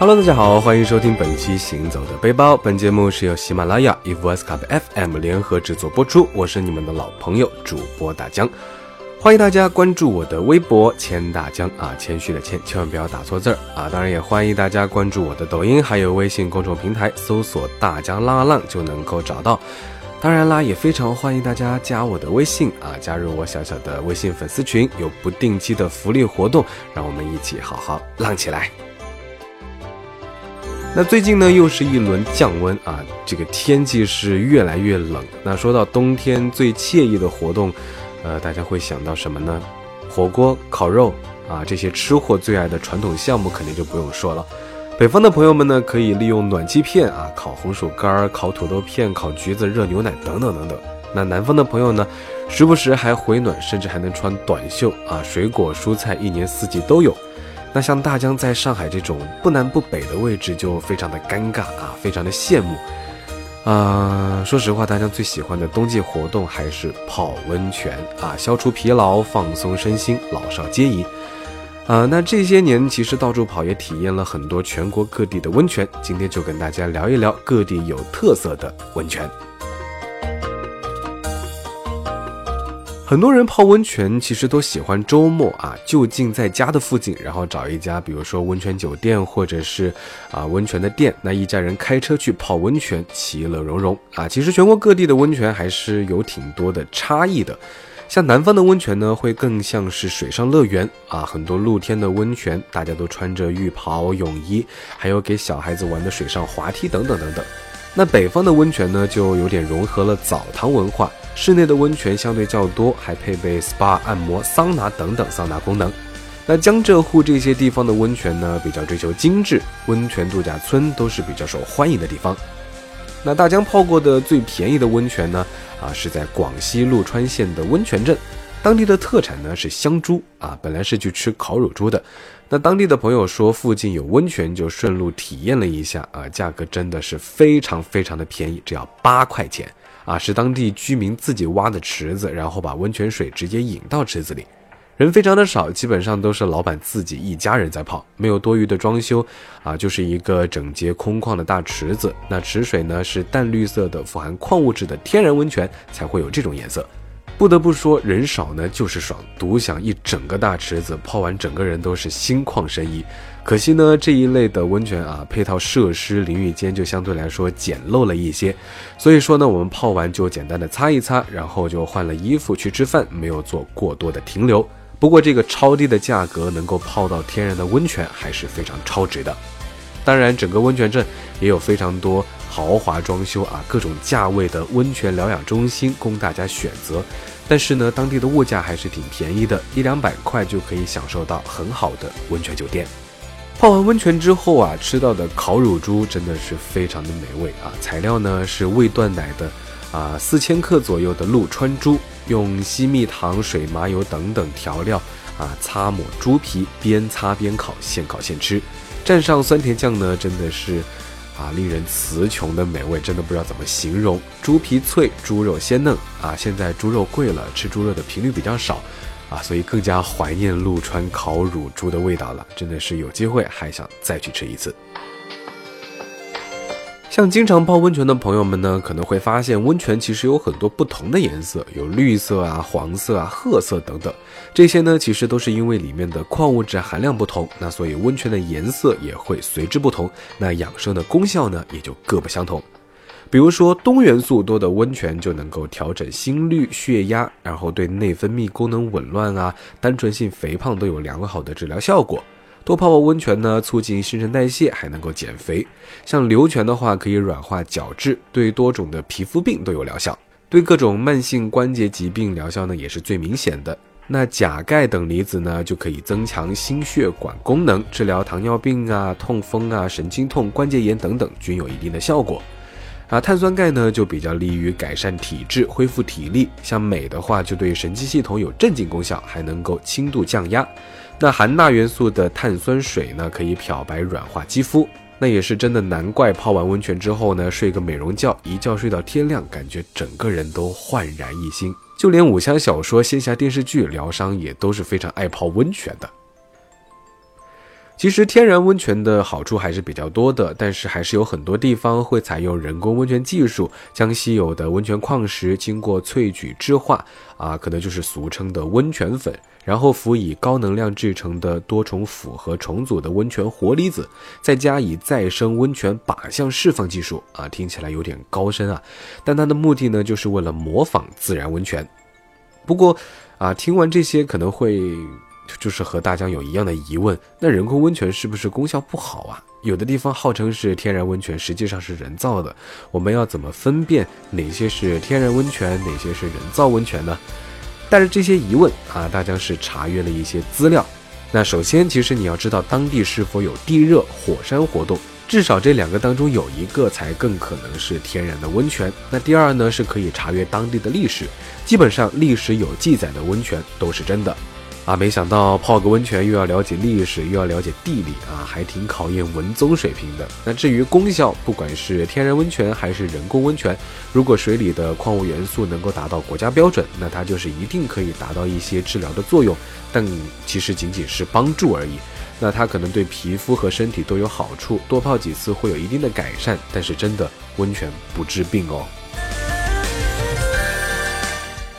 Hello，大家好，欢迎收听本期《行走的背包》。本节目是由喜马拉雅、e v s Cup FM 联合制作播出。我是你们的老朋友主播大江，欢迎大家关注我的微博“谦大江”啊，谦虚的谦，千万不要打错字儿啊！当然也欢迎大家关注我的抖音，还有微信公众平台，搜索“大江浪浪”就能够找到。当然啦，也非常欢迎大家加我的微信啊，加入我小小的微信粉丝群，有不定期的福利活动，让我们一起好好浪起来。那最近呢，又是一轮降温啊，这个天气是越来越冷。那说到冬天最惬意的活动，呃，大家会想到什么呢？火锅、烤肉啊，这些吃货最爱的传统项目肯定就不用说了。北方的朋友们呢，可以利用暖气片啊，烤红薯干、烤土豆片、烤橘子、热牛奶等等等等。那南方的朋友呢，时不时还回暖，甚至还能穿短袖啊，水果蔬菜一年四季都有。那像大江在上海这种不南不北的位置，就非常的尴尬啊，非常的羡慕。啊，说实话，大江最喜欢的冬季活动还是泡温泉啊，消除疲劳，放松身心，老少皆宜。啊，那这些年其实到处跑也体验了很多全国各地的温泉，今天就跟大家聊一聊各地有特色的温泉。很多人泡温泉其实都喜欢周末啊，就近在家的附近，然后找一家，比如说温泉酒店或者是啊温泉的店，那一家人开车去泡温泉，其乐融融啊。其实全国各地的温泉还是有挺多的差异的，像南方的温泉呢，会更像是水上乐园啊，很多露天的温泉，大家都穿着浴袍泳衣，还有给小孩子玩的水上滑梯等等等等。那北方的温泉呢，就有点融合了澡堂文化。室内的温泉相对较多，还配备 SPA、按摩、桑拿等等桑拿功能。那江浙沪这些地方的温泉呢，比较追求精致，温泉度假村都是比较受欢迎的地方。那大江泡过的最便宜的温泉呢，啊，是在广西陆川县的温泉镇，当地的特产呢是香猪啊，本来是去吃烤乳猪的，那当地的朋友说附近有温泉，就顺路体验了一下啊，价格真的是非常非常的便宜，只要八块钱。啊，是当地居民自己挖的池子，然后把温泉水直接引到池子里，人非常的少，基本上都是老板自己一家人在泡，没有多余的装修，啊，就是一个整洁空旷的大池子。那池水呢是淡绿色的，富含矿物质的天然温泉才会有这种颜色。不得不说，人少呢就是爽，独享一整个大池子，泡完整个人都是心旷神怡。可惜呢，这一类的温泉啊，配套设施淋浴间就相对来说简陋了一些，所以说呢，我们泡完就简单的擦一擦，然后就换了衣服去吃饭，没有做过多的停留。不过这个超低的价格能够泡到天然的温泉，还是非常超值的。当然，整个温泉镇也有非常多豪华装修啊，各种价位的温泉疗养中心供大家选择。但是呢，当地的物价还是挺便宜的，一两百块就可以享受到很好的温泉酒店。泡完温泉之后啊，吃到的烤乳猪真的是非常的美味啊！材料呢是未断奶的，啊四千克左右的陆川猪，用西蜜糖、水麻油等等调料啊擦抹猪皮，边擦边烤，现烤现吃，蘸上酸甜酱呢，真的是啊令人词穷的美味，真的不知道怎么形容。猪皮脆，猪肉鲜嫩啊！现在猪肉贵了，吃猪肉的频率比较少。啊，所以更加怀念陆川烤乳猪的味道了，真的是有机会还想再去吃一次。像经常泡温泉的朋友们呢，可能会发现温泉其实有很多不同的颜色，有绿色啊、黄色啊、褐色等等，这些呢其实都是因为里面的矿物质含量不同，那所以温泉的颜色也会随之不同，那养生的功效呢也就各不相同。比如说，氡元素多的温泉就能够调整心率、血压，然后对内分泌功能紊乱啊、单纯性肥胖都有良好的治疗效果。多泡泡温泉呢，促进新陈代谢，还能够减肥。像硫泉的话，可以软化角质，对多种的皮肤病都有疗效。对各种慢性关节疾病疗效呢，也是最明显的。那钾、钙等离子呢，就可以增强心血管功能，治疗糖尿病啊、痛风啊、神经痛、关节炎等等，均有一定的效果。啊，碳酸钙呢就比较利于改善体质、恢复体力。像镁的话，就对神经系统有镇静功效，还能够轻度降压。那含钠元素的碳酸水呢，可以漂白软化肌肤。那也是真的，难怪泡完温泉之后呢，睡个美容觉，一觉睡到天亮，感觉整个人都焕然一新。就连武侠小说、仙侠电视剧疗伤也都是非常爱泡温泉的。其实天然温泉的好处还是比较多的，但是还是有很多地方会采用人工温泉技术，将稀有的温泉矿石经过萃取制化，啊，可能就是俗称的温泉粉，然后辅以高能量制成的多重复合重组的温泉活离子，再加以再生温泉靶向释放技术，啊，听起来有点高深啊，但它的目的呢，就是为了模仿自然温泉。不过，啊，听完这些可能会。就是和大家有一样的疑问，那人工温泉是不是功效不好啊？有的地方号称是天然温泉，实际上是人造的。我们要怎么分辨哪些是天然温泉，哪些是人造温泉呢？带着这些疑问啊，大家是查阅了一些资料。那首先，其实你要知道当地是否有地热、火山活动，至少这两个当中有一个才更可能是天然的温泉。那第二呢，是可以查阅当地的历史，基本上历史有记载的温泉都是真的。啊，没想到泡个温泉又要了解历史，又要了解地理啊，还挺考验文综水平的。那至于功效，不管是天然温泉还是人工温泉，如果水里的矿物元素能够达到国家标准，那它就是一定可以达到一些治疗的作用。但其实仅仅是帮助而已。那它可能对皮肤和身体都有好处，多泡几次会有一定的改善。但是真的温泉不治病哦。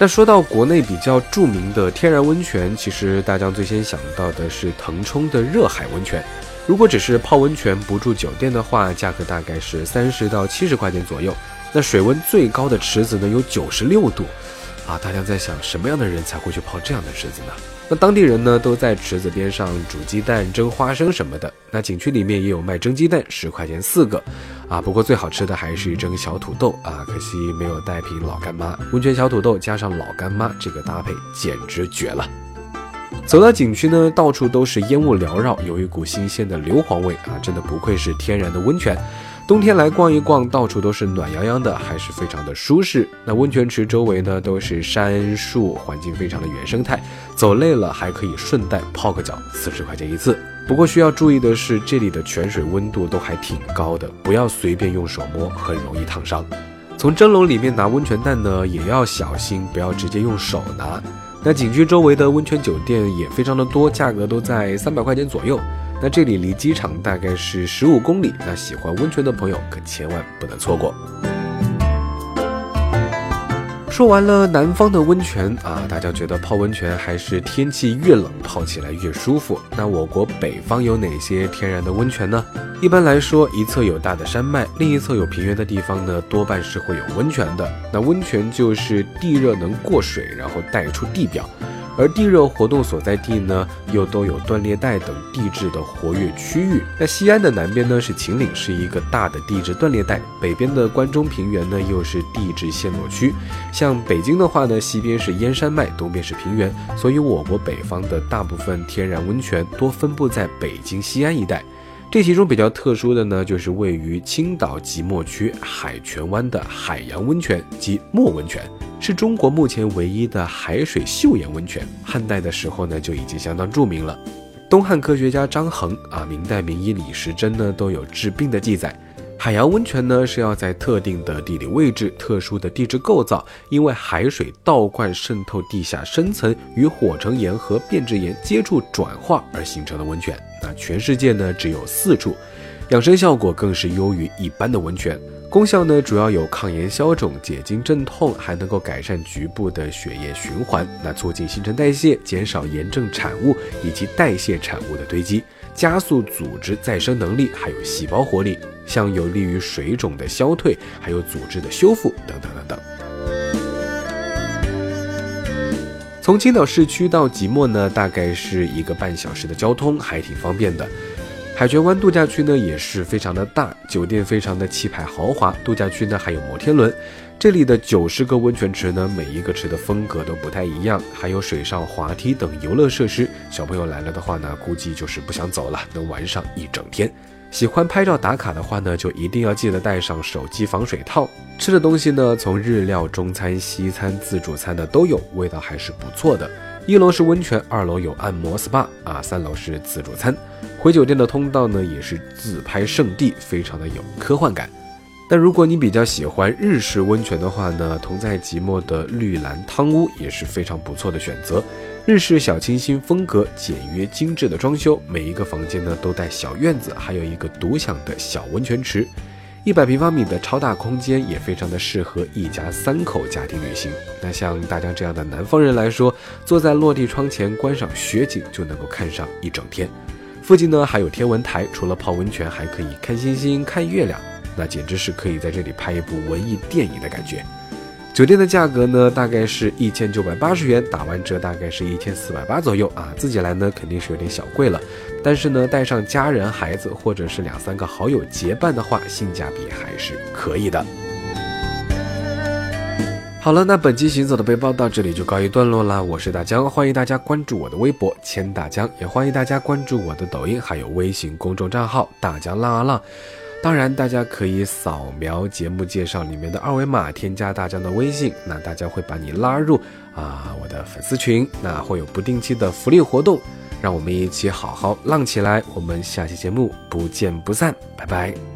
那说到国内比较著名的天然温泉，其实大家最先想到的是腾冲的热海温泉。如果只是泡温泉不住酒店的话，价格大概是三十到七十块钱左右。那水温最高的池子呢，有九十六度。啊，大家在想什么样的人才会去泡这样的池子呢？那当地人呢都在池子边上煮鸡蛋、蒸花生什么的。那景区里面也有卖蒸鸡蛋，十块钱四个。啊，不过最好吃的还是一蒸小土豆啊，可惜没有带瓶老干妈。温泉小土豆加上老干妈，这个搭配简直绝了。走到景区呢，到处都是烟雾缭绕，有一股新鲜的硫磺味啊，真的不愧是天然的温泉。冬天来逛一逛，到处都是暖洋洋的，还是非常的舒适。那温泉池周围呢都是山树，环境非常的原生态。走累了还可以顺带泡个脚，四十块钱一次。不过需要注意的是，这里的泉水温度都还挺高的，不要随便用手摸，很容易烫伤。从蒸笼里面拿温泉蛋呢，也要小心，不要直接用手拿。那景区周围的温泉酒店也非常的多，价格都在三百块钱左右。那这里离机场大概是十五公里，那喜欢温泉的朋友可千万不能错过。说完了南方的温泉啊，大家觉得泡温泉还是天气越冷泡起来越舒服。那我国北方有哪些天然的温泉呢？一般来说，一侧有大的山脉，另一侧有平原的地方呢，多半是会有温泉的。那温泉就是地热能过水，然后带出地表。而地热活动所在地呢，又都有断裂带等地质的活跃区域。那西安的南边呢是秦岭，是一个大的地质断裂带；北边的关中平原呢又是地质陷落区。像北京的话呢，西边是燕山脉，东边是平原，所以我国北方的大部分天然温泉多分布在北京西安一带。这其中比较特殊的呢，就是位于青岛即墨区海泉湾的海洋温泉及墨温泉，是中国目前唯一的海水岫岩温泉。汉代的时候呢，就已经相当著名了。东汉科学家张衡啊，明代名医李时珍呢，都有治病的记载。海洋温泉呢，是要在特定的地理位置、特殊的地质构造，因为海水倒灌渗透地下深层，与火成岩和变质岩接触转化而形成的温泉。那全世界呢只有四处，养生效果更是优于一般的温泉。功效呢主要有抗炎消肿、解痉镇痛，还能够改善局部的血液循环，那促进新陈代谢，减少炎症产物以及代谢产物的堆积。加速组织再生能力，还有细胞活力，像有利于水肿的消退，还有组织的修复等等等等。从青岛市区到即墨呢，大概是一个半小时的交通，还挺方便的。海泉湾度假区呢也是非常的大，酒店非常的气派豪华，度假区呢还有摩天轮。这里的九十个温泉池呢，每一个池的风格都不太一样，还有水上滑梯等游乐设施。小朋友来了的话呢，估计就是不想走了，能玩上一整天。喜欢拍照打卡的话呢，就一定要记得带上手机防水套。吃的东西呢，从日料、中餐、西餐、自助餐的都有，味道还是不错的。一楼是温泉，二楼有按摩 SPA 啊，三楼是自助餐。回酒店的通道呢，也是自拍圣地，非常的有科幻感。但如果你比较喜欢日式温泉的话呢，同在即墨的绿蓝汤屋也是非常不错的选择。日式小清新风格，简约精致的装修，每一个房间呢都带小院子，还有一个独享的小温泉池。一百平方米的超大空间也非常的适合一家三口家庭旅行。那像大江这样的南方人来说，坐在落地窗前观赏雪景就能够看上一整天。附近呢还有天文台，除了泡温泉，还可以看星星、看月亮，那简直是可以在这里拍一部文艺电影的感觉。酒店的价格呢，大概是一千九百八十元，打完折大概是一千四百八左右啊。自己来呢肯定是有点小贵了，但是呢带上家人、孩子或者是两三个好友结伴的话，性价比还是可以的。好了，那本期行走的背包到这里就告一段落了。我是大江，欢迎大家关注我的微博千大江，也欢迎大家关注我的抖音还有微信公众账号大江浪啊浪。当然，大家可以扫描节目介绍里面的二维码，添加大江的微信，那大家会把你拉入啊我的粉丝群，那会有不定期的福利活动，让我们一起好好浪起来。我们下期节目不见不散，拜拜。